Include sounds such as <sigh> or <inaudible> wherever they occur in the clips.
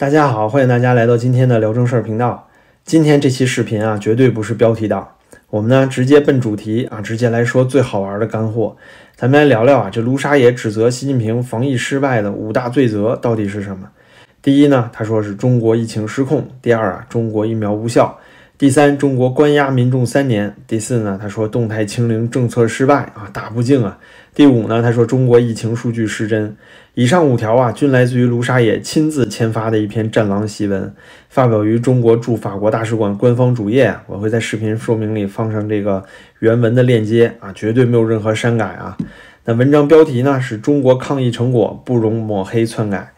大家好，欢迎大家来到今天的聊正事儿频道。今天这期视频啊，绝对不是标题党，我们呢直接奔主题啊，直接来说最好玩的干货。咱们来聊聊啊，这卢沙野指责习近平防疫失败的五大罪责到底是什么？第一呢，他说是中国疫情失控；第二啊，中国疫苗无效；第三，中国关押民众三年；第四呢，他说动态清零政策失败啊，打不敬啊；第五呢，他说中国疫情数据失真。以上五条啊，均来自于卢沙野亲自签发的一篇战狼檄文，发表于中国驻法国大使馆官方主页。我会在视频说明里放上这个原文的链接啊，绝对没有任何删改啊。那文章标题呢，是中国抗疫成果不容抹黑篡改。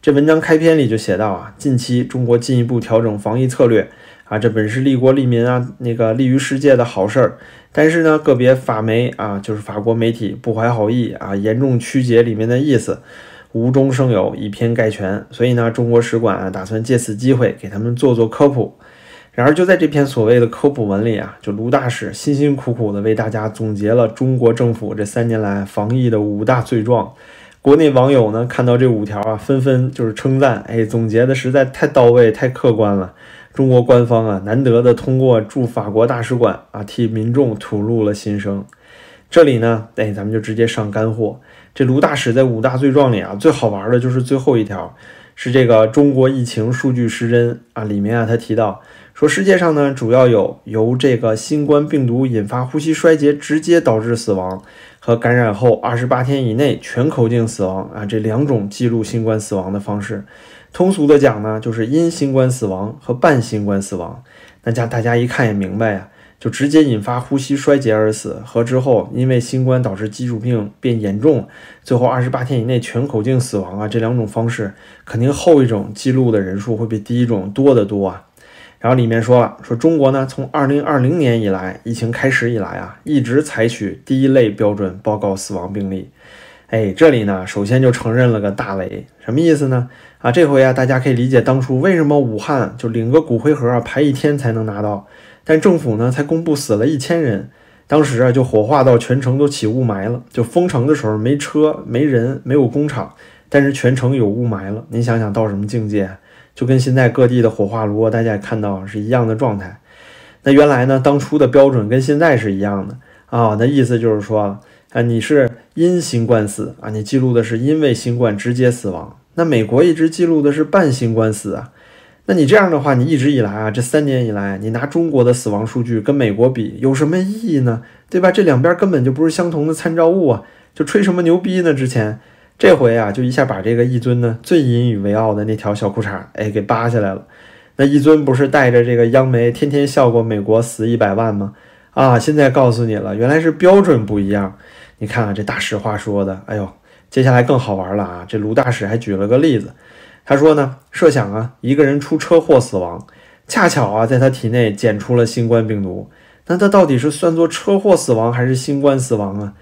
这文章开篇里就写到啊，近期中国进一步调整防疫策略啊，这本是利国利民啊，那个利于世界的好事儿。但是呢，个别法媒啊，就是法国媒体不怀好意啊，严重曲解里面的意思，无中生有，以偏概全。所以呢，中国使馆啊，打算借此机会给他们做做科普。然而就在这篇所谓的科普文里啊，就卢大使辛辛苦苦的为大家总结了中国政府这三年来防疫的五大罪状。国内网友呢看到这五条啊，纷纷就是称赞，哎，总结的实在太到位、太客观了。中国官方啊，难得的通过驻法国大使馆啊，替民众吐露了心声。这里呢，哎，咱们就直接上干货。这卢大使在五大罪状里啊，最好玩的就是最后一条，是这个中国疫情数据失真啊。里面啊，他提到说，世界上呢，主要有由这个新冠病毒引发呼吸衰竭直接导致死亡。和感染后二十八天以内全口径死亡啊，这两种记录新冠死亡的方式，通俗的讲呢，就是因新冠死亡和半新冠死亡。那家大家一看也明白呀，就直接引发呼吸衰竭而死，和之后因为新冠导致基础病变严重，最后二十八天以内全口径死亡啊，这两种方式，肯定后一种记录的人数会比第一种多得多啊。然后里面说了，说中国呢，从二零二零年以来，疫情开始以来啊，一直采取第一类标准报告死亡病例。哎，这里呢，首先就承认了个大雷，什么意思呢？啊，这回啊，大家可以理解当初为什么武汉就领个骨灰盒啊，排一天才能拿到，但政府呢才公布死了一千人，当时啊就火化到全城都起雾霾了，就封城的时候没车没人没有工厂，但是全城有雾霾了，您想想到什么境界？就跟现在各地的火化炉，大家也看到是一样的状态。那原来呢，当初的标准跟现在是一样的啊。那意思就是说，啊，你是因新冠死啊，你记录的是因为新冠直接死亡。那美国一直记录的是半新冠死啊。那你这样的话，你一直以来啊，这三年以来，你拿中国的死亡数据跟美国比，有什么意义呢？对吧？这两边根本就不是相同的参照物啊，就吹什么牛逼呢？之前。这回啊，就一下把这个一尊呢最引以为傲的那条小裤衩，哎，给扒下来了。那一尊不是带着这个央媒天天笑过美国死一百万吗？啊，现在告诉你了，原来是标准不一样。你看啊，这大实话说的，哎呦，接下来更好玩了啊！这卢大使还举了个例子，他说呢，设想啊，一个人出车祸死亡，恰巧啊，在他体内检出了新冠病毒，那他到底是算作车祸死亡还是新冠死亡啊？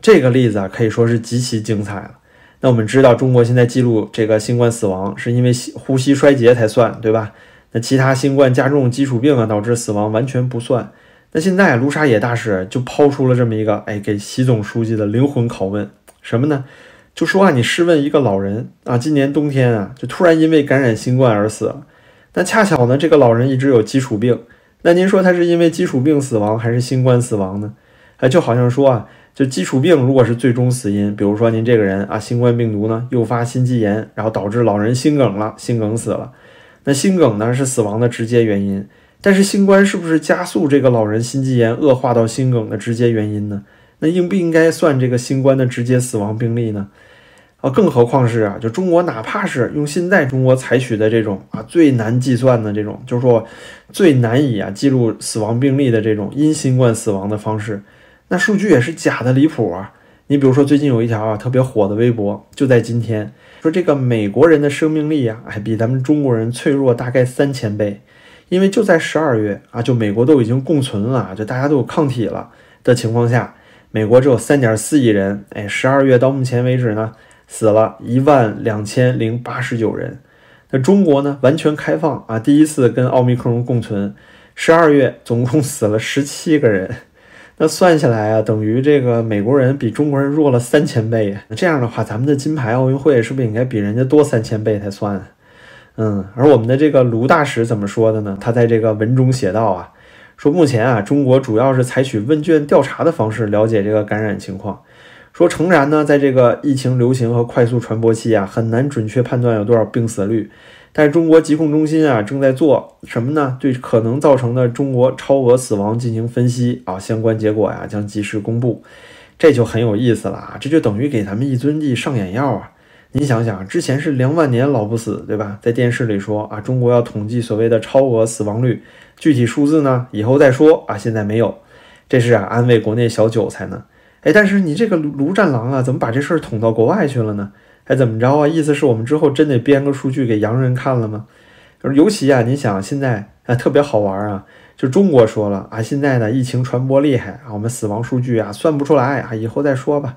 这个例子啊，可以说是极其精彩了。那我们知道，中国现在记录这个新冠死亡是因为呼吸衰竭才算，对吧？那其他新冠加重基础病啊导致死亡完全不算。那现在卢沙野大使就抛出了这么一个，哎，给习总书记的灵魂拷问，什么呢？就说啊，你试问一个老人啊，今年冬天啊，就突然因为感染新冠而死了，那恰巧呢，这个老人一直有基础病，那您说他是因为基础病死亡还是新冠死亡呢？哎，就好像说啊。就基础病如果是最终死因，比如说您这个人啊，新冠病毒呢诱发心肌炎，然后导致老人心梗了，心梗死了，那心梗呢是死亡的直接原因，但是新冠是不是加速这个老人心肌炎恶化到心梗的直接原因呢？那应不应该算这个新冠的直接死亡病例呢？啊，更何况是啊，就中国哪怕是用现在中国采取的这种啊最难计算的这种，就是说最难以啊记录死亡病例的这种因新冠死亡的方式。那数据也是假的离谱啊！你比如说最近有一条啊特别火的微博，就在今天说这个美国人的生命力呀，哎比咱们中国人脆弱大概三千倍，因为就在十二月啊，就美国都已经共存了，就大家都有抗体了的情况下，美国只有三点四亿人，哎，十二月到目前为止呢，死了一万两千零八十九人。那中国呢，完全开放啊，第一次跟奥密克戎共存，十二月总共死了十七个人。那算下来啊，等于这个美国人比中国人弱了三千倍。那这样的话，咱们的金牌奥运会是不是应该比人家多三千倍才算？嗯，而我们的这个卢大使怎么说的呢？他在这个文中写道啊，说目前啊，中国主要是采取问卷调查的方式了解这个感染情况。说诚然呢，在这个疫情流行和快速传播期啊，很难准确判断有多少病死率。但是中国疾控中心啊，正在做什么呢？对可能造成的中国超额死亡进行分析啊，相关结果呀将及时公布。这就很有意思了啊，这就等于给咱们一尊帝上眼药啊。你想想，之前是两万年老不死，对吧？在电视里说啊，中国要统计所谓的超额死亡率，具体数字呢，以后再说啊，现在没有。这是啊，安慰国内小韭菜呢。哎，但是你这个卢战狼啊，怎么把这事儿捅到国外去了呢？还怎么着啊？意思是我们之后真得编个数据给洋人看了吗？就是尤其啊，你想现在啊特别好玩啊，就中国说了啊，现在呢疫情传播厉害啊，我们死亡数据啊算不出来啊，以后再说吧。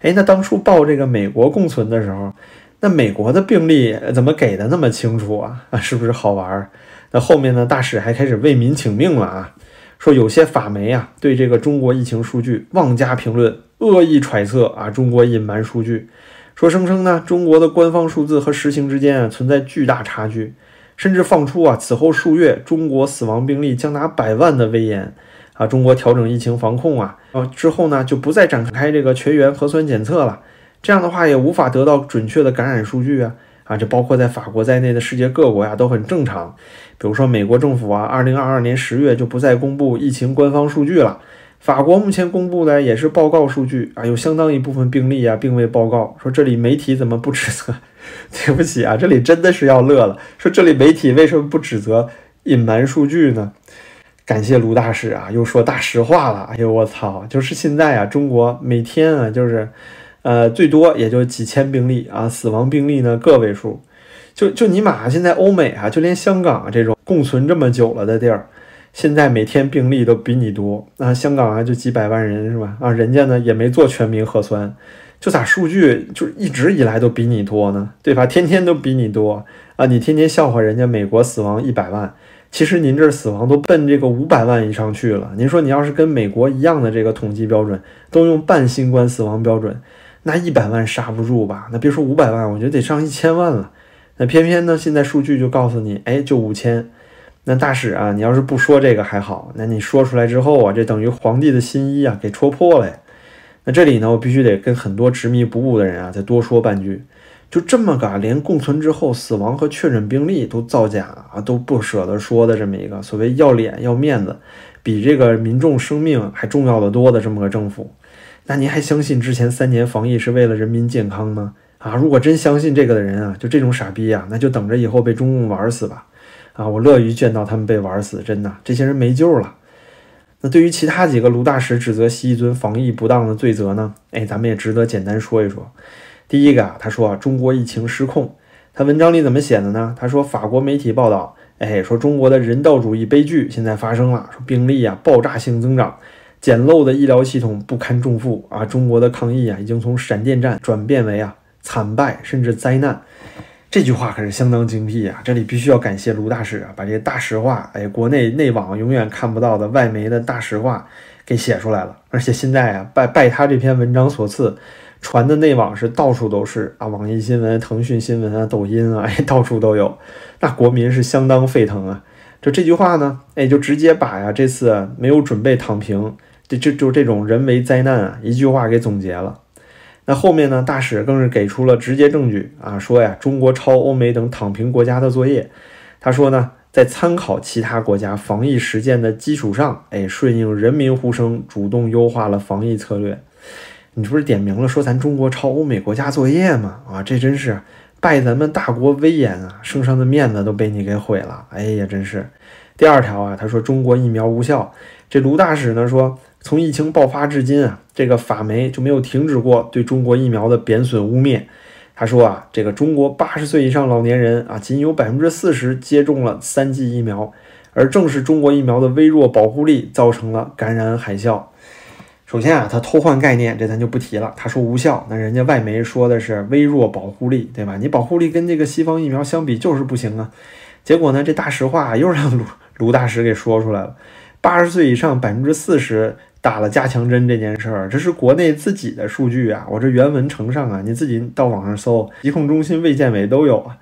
哎，那当初报这个美国共存的时候，那美国的病例怎么给的那么清楚啊？啊，<laughs> 是不是好玩？那后面呢，大使还开始为民请命了啊。说有些法媒啊，对这个中国疫情数据妄加评论，恶意揣测啊，中国隐瞒数据，说声称呢，中国的官方数字和实情之间啊存在巨大差距，甚至放出啊，此后数月中国死亡病例将达百万的威严啊，中国调整疫情防控啊，啊之后呢就不再展开这个全员核酸检测了，这样的话也无法得到准确的感染数据啊。啊，这包括在法国在内的世界各国呀，都很正常。比如说，美国政府啊，二零二二年十月就不再公布疫情官方数据了。法国目前公布的也是报告数据啊，有相当一部分病例啊并未报告。说这里媒体怎么不指责？<laughs> 对不起啊，这里真的是要乐了。说这里媒体为什么不指责隐瞒数据呢？感谢卢大使啊，又说大实话了。哎呦我操，就是现在啊，中国每天啊就是。呃，最多也就几千病例啊，死亡病例呢个位数，就就尼玛现在欧美啊，就连香港啊这种共存这么久了的地儿，现在每天病例都比你多啊，香港啊就几百万人是吧？啊，人家呢也没做全民核酸，就咋数据就一直以来都比你多呢？对吧？天天都比你多啊，你天天笑话人家美国死亡一百万，其实您这死亡都奔这个五百万以上去了。您说你要是跟美国一样的这个统计标准，都用半新冠死亡标准。那一百万刹不住吧？那别说五百万，我觉得得上一千万了。那偏偏呢，现在数据就告诉你，哎，就五千。那大使啊，你要是不说这个还好，那你说出来之后啊，这等于皇帝的新衣啊，给戳破了呀。那这里呢，我必须得跟很多执迷不悟的人啊，再多说半句。就这么个连共存之后死亡和确诊病例都造假啊，都不舍得说的这么一个所谓要脸要面子，比这个民众生命还重要的多的这么个政府。那您还相信之前三年防疫是为了人民健康吗？啊，如果真相信这个的人啊，就这种傻逼啊，那就等着以后被中共玩死吧！啊，我乐于见到他们被玩死，真的，这些人没救了。那对于其他几个卢大使指责西一尊防疫不当的罪责呢？哎，咱们也值得简单说一说。第一个啊，他说啊，中国疫情失控。他文章里怎么写的呢？他说法国媒体报道，哎，说中国的人道主义悲剧现在发生了，说病例啊爆炸性增长。简陋的医疗系统不堪重负啊！中国的抗疫啊，已经从闪电战转变为啊惨败甚至灾难。这句话可是相当精辟啊！这里必须要感谢卢大使啊，把这个大实话，哎，国内内网永远看不到的外媒的大实话给写出来了。而且现在啊，拜拜他这篇文章所赐，传的内网是到处都是啊，网易新闻、腾讯新闻啊、抖音啊，<laughs> 哎，到处都有。那国民是相当沸腾啊！就这句话呢，哎，就直接把呀这次没有准备躺平。这这就这种人为灾难啊，一句话给总结了。那后面呢，大使更是给出了直接证据啊，说呀，中国抄欧美等躺平国家的作业。他说呢，在参考其他国家防疫实践的基础上，哎，顺应人民呼声，主动优化了防疫策略。你这不是点名了说咱中国抄欧美国家作业吗？啊，这真是败咱们大国威严啊，圣上的面子都被你给毁了。哎呀，真是。第二条啊，他说中国疫苗无效。这卢大使呢说。从疫情爆发至今啊，这个法媒就没有停止过对中国疫苗的贬损污蔑。他说啊，这个中国八十岁以上老年人啊，仅有百分之四十接种了三剂疫苗，而正是中国疫苗的微弱保护力造成了感染海啸。首先啊，他偷换概念，这咱就不提了。他说无效，那人家外媒说的是微弱保护力，对吧？你保护力跟这个西方疫苗相比就是不行啊。结果呢，这大实话又让卢 <laughs> 卢大使给说出来了，八十岁以上百分之四十。打了加强针这件事儿，这是国内自己的数据啊，我这原文呈上啊，你自己到网上搜，疾控中心、卫健委都有啊。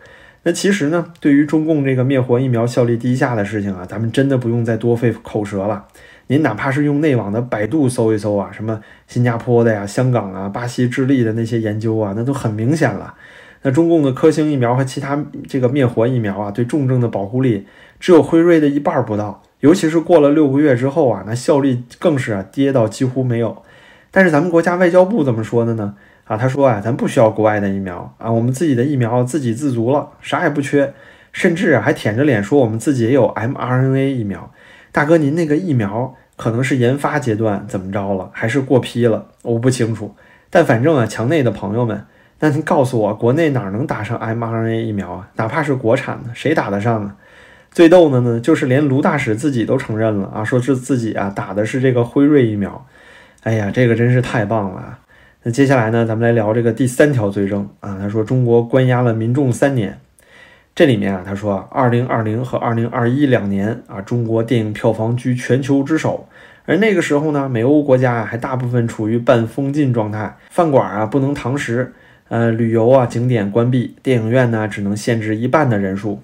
那其实呢，对于中共这个灭活疫苗效率低下的事情啊，咱们真的不用再多费口舌了。您哪怕是用内网的百度搜一搜啊，什么新加坡的呀、香港啊、巴西、智利的那些研究啊，那都很明显了。那中共的科兴疫苗和其他这个灭活疫苗啊，对重症的保护力只有辉瑞的一半不到。尤其是过了六个月之后啊，那效率更是啊跌到几乎没有。但是咱们国家外交部怎么说的呢？啊，他说啊，咱不需要国外的疫苗啊，我们自己的疫苗自给自足了，啥也不缺，甚至啊还舔着脸说我们自己也有 mRNA 疫苗。大哥，您那个疫苗可能是研发阶段怎么着了，还是过批了？我不清楚。但反正啊，墙内的朋友们，那您告诉我，国内哪能打上 mRNA 疫苗啊？哪怕是国产的，谁打得上啊？最逗的呢，就是连卢大使自己都承认了啊，说是自己啊打的是这个辉瑞疫苗。哎呀，这个真是太棒了啊。那接下来呢，咱们来聊这个第三条罪证啊。他说中国关押了民众三年。这里面啊，他说，二零二零和二零二一两年啊，中国电影票房居全球之首。而那个时候呢，美欧国家啊还大部分处于半封禁状态，饭馆啊不能堂食，呃，旅游啊景点关闭，电影院呢只能限制一半的人数。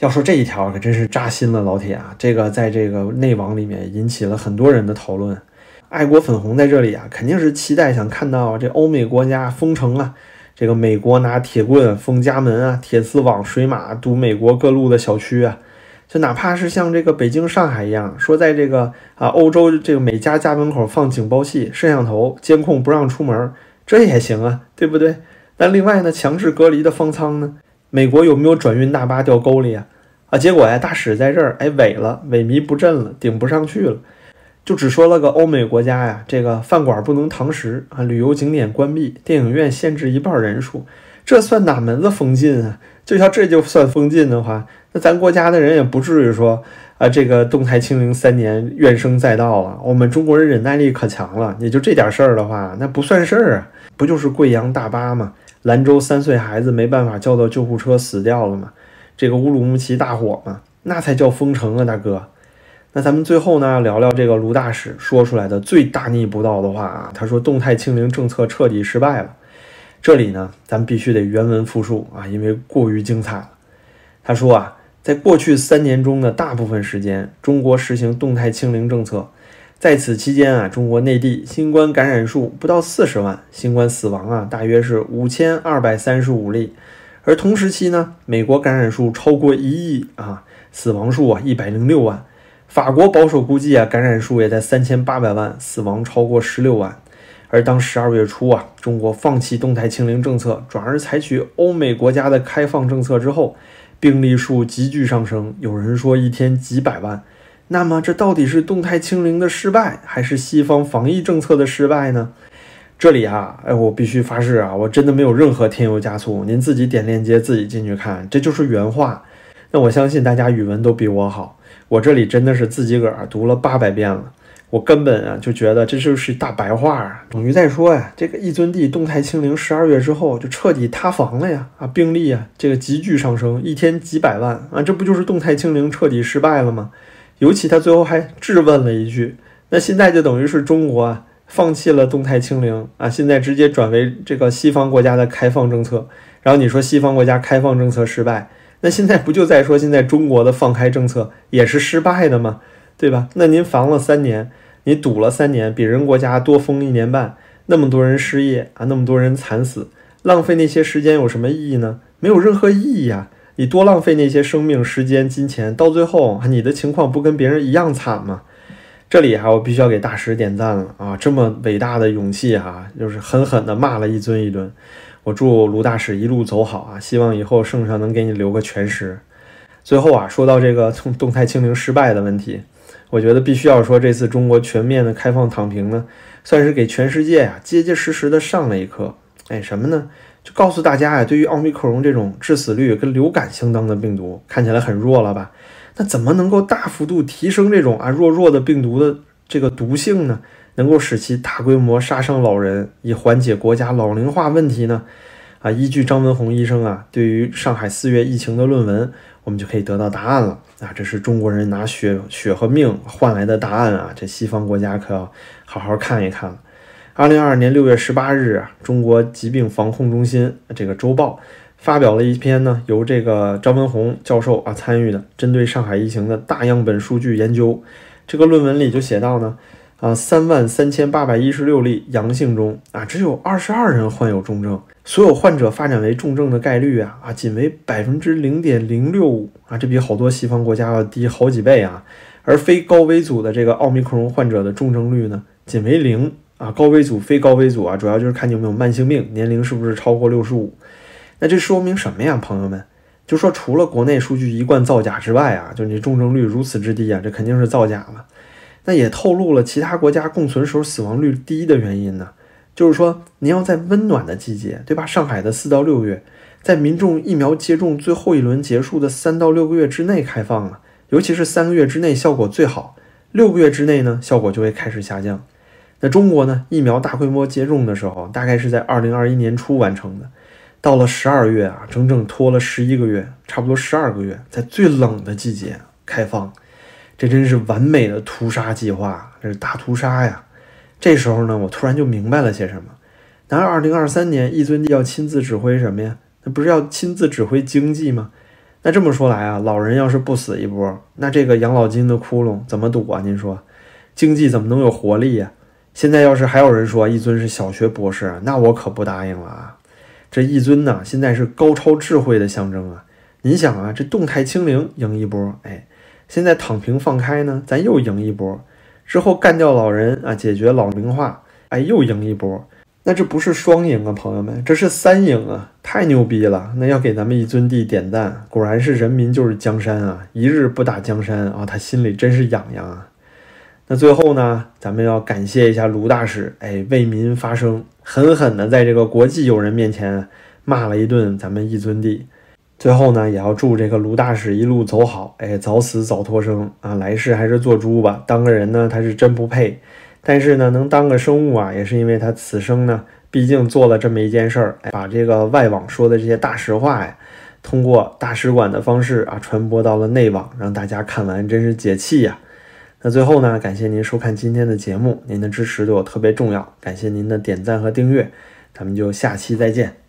要说这一条可真是扎心了，老铁啊，这个在这个内网里面引起了很多人的讨论。爱国粉红在这里啊，肯定是期待想看到这欧美国家封城啊。这个美国拿铁棍封家门啊，铁丝网、水马堵美国各路的小区啊，就哪怕是像这个北京、上海一样，说在这个啊欧洲这个每家家门口放警报器、摄像头监控不让出门，这也行啊，对不对？但另外呢，强制隔离的方舱呢，美国有没有转运大巴掉沟里啊？啊，结果呀，大使在这儿哎萎了，萎靡不振了，顶不上去了。就只说了个欧美国家呀，这个饭馆不能堂食啊，旅游景点关闭，电影院限制一半人数，这算哪门子封禁啊？就像这就算封禁的话，那咱国家的人也不至于说啊，这个动态清零三年怨声载道啊。我们中国人忍耐力可强了，也就这点事儿的话，那不算事儿啊，不就是贵阳大巴吗？兰州三岁孩子没办法叫到救护车死掉了吗？这个乌鲁木齐大火吗？那才叫封城啊，大哥。那咱们最后呢，聊聊这个卢大使说出来的最大逆不道的话啊。他说动态清零政策彻底失败了。这里呢，咱们必须得原文复述啊，因为过于精彩了。他说啊，在过去三年中的大部分时间，中国实行动态清零政策，在此期间啊，中国内地新冠感染数不到四十万，新冠死亡啊大约是五千二百三十五例，而同时期呢，美国感染数超过一亿啊，死亡数啊一百零六万。法国保守估计啊，感染数也在三千八百万，死亡超过十六万。而当十二月初啊，中国放弃动态清零政策，转而采取欧美国家的开放政策之后，病例数急剧上升，有人说一天几百万。那么这到底是动态清零的失败，还是西方防疫政策的失败呢？这里啊，哎，我必须发誓啊，我真的没有任何添油加醋，您自己点链接，自己进去看，这就是原话。那我相信大家语文都比我好。我这里真的是自己个儿读了八百遍了，我根本啊就觉得这就是大白话啊，等于在说呀，这个一尊帝动态清零十二月之后就彻底塌房了呀，啊病例啊这个急剧上升，一天几百万啊，这不就是动态清零彻底失败了吗？尤其他最后还质问了一句，那现在就等于是中国啊放弃了动态清零啊，现在直接转为这个西方国家的开放政策，然后你说西方国家开放政策失败。那现在不就在说，现在中国的放开政策也是失败的吗？对吧？那您防了三年，你堵了三年，比人国家多封一年半，那么多人失业啊，那么多人惨死，浪费那些时间有什么意义呢？没有任何意义呀！你多浪费那些生命、时间、金钱，到最后你的情况不跟别人一样惨吗？这里哈，我必须要给大师点赞了啊！这么伟大的勇气哈，就是狠狠地骂了一尊一顿。我祝卢大使一路走好啊！希望以后圣上能给你留个全尸。最后啊，说到这个动动态清零失败的问题，我觉得必须要说，这次中国全面的开放躺平呢，算是给全世界啊结结实实的上了一课。哎，什么呢？就告诉大家啊，对于奥密克戎这种致死率跟流感相当的病毒，看起来很弱了吧？那怎么能够大幅度提升这种啊弱弱的病毒的这个毒性呢？能够使其大规模杀伤老人，以缓解国家老龄化问题呢？啊，依据张文宏医生啊对于上海四月疫情的论文，我们就可以得到答案了。啊，这是中国人拿血血和命换来的答案啊！这西方国家可要好好看一看了。二零二二年六月十八日啊，中国疾病防控中心这个周报发表了一篇呢，由这个张文宏教授啊参与的针对上海疫情的大样本数据研究。这个论文里就写到呢，啊，三万三千八百一十六例阳性中啊，只有二十二人患有重症，所有患者发展为重症的概率啊啊，仅为百分之零点零六五啊，这比好多西方国家要低好几倍啊。而非高危组的这个奥密克戎患者的重症率呢，仅为零啊。高危组、非高危组啊，主要就是看你有没有慢性病，年龄是不是超过六十五。那这说明什么呀，朋友们？就说除了国内数据一贯造假之外啊，就你重症率如此之低啊，这肯定是造假了。那也透露了其他国家共存时候死亡率低的原因呢？就是说，您要在温暖的季节，对吧？上海的四到六月，在民众疫苗接种最后一轮结束的三到六个月之内开放了，尤其是三个月之内效果最好，六个月之内呢，效果就会开始下降。那中国呢，疫苗大规模接种的时候，大概是在二零二一年初完成的。到了十二月啊，整整拖了十一个月，差不多十二个月，在最冷的季节开放，这真是完美的屠杀计划，这是大屠杀呀！这时候呢，我突然就明白了些什么。那二零二三年一尊帝要亲自指挥什么呀？那不是要亲自指挥经济吗？那这么说来啊，老人要是不死一波，那这个养老金的窟窿怎么堵啊？您说，经济怎么能有活力呀？现在要是还有人说一尊是小学博士，那我可不答应了啊！这一尊呢，现在是高超智慧的象征啊！您想啊，这动态清零赢一波，哎，现在躺平放开呢，咱又赢一波。之后干掉老人啊，解决老龄化，哎，又赢一波。那这不是双赢啊，朋友们，这是三赢啊！太牛逼了！那要给咱们一尊帝点赞，果然是人民就是江山啊！一日不打江山啊，他心里真是痒痒啊！那最后呢，咱们要感谢一下卢大使，哎，为民发声，狠狠的在这个国际友人面前骂了一顿咱们一尊帝。最后呢，也要祝这个卢大使一路走好，哎，早死早脱生啊，来世还是做猪吧，当个人呢他是真不配。但是呢，能当个生物啊，也是因为他此生呢，毕竟做了这么一件事儿，把这个外网说的这些大实话呀，通过大使馆的方式啊，传播到了内网，让大家看完真是解气呀。那最后呢，感谢您收看今天的节目，您的支持对我特别重要，感谢您的点赞和订阅，咱们就下期再见。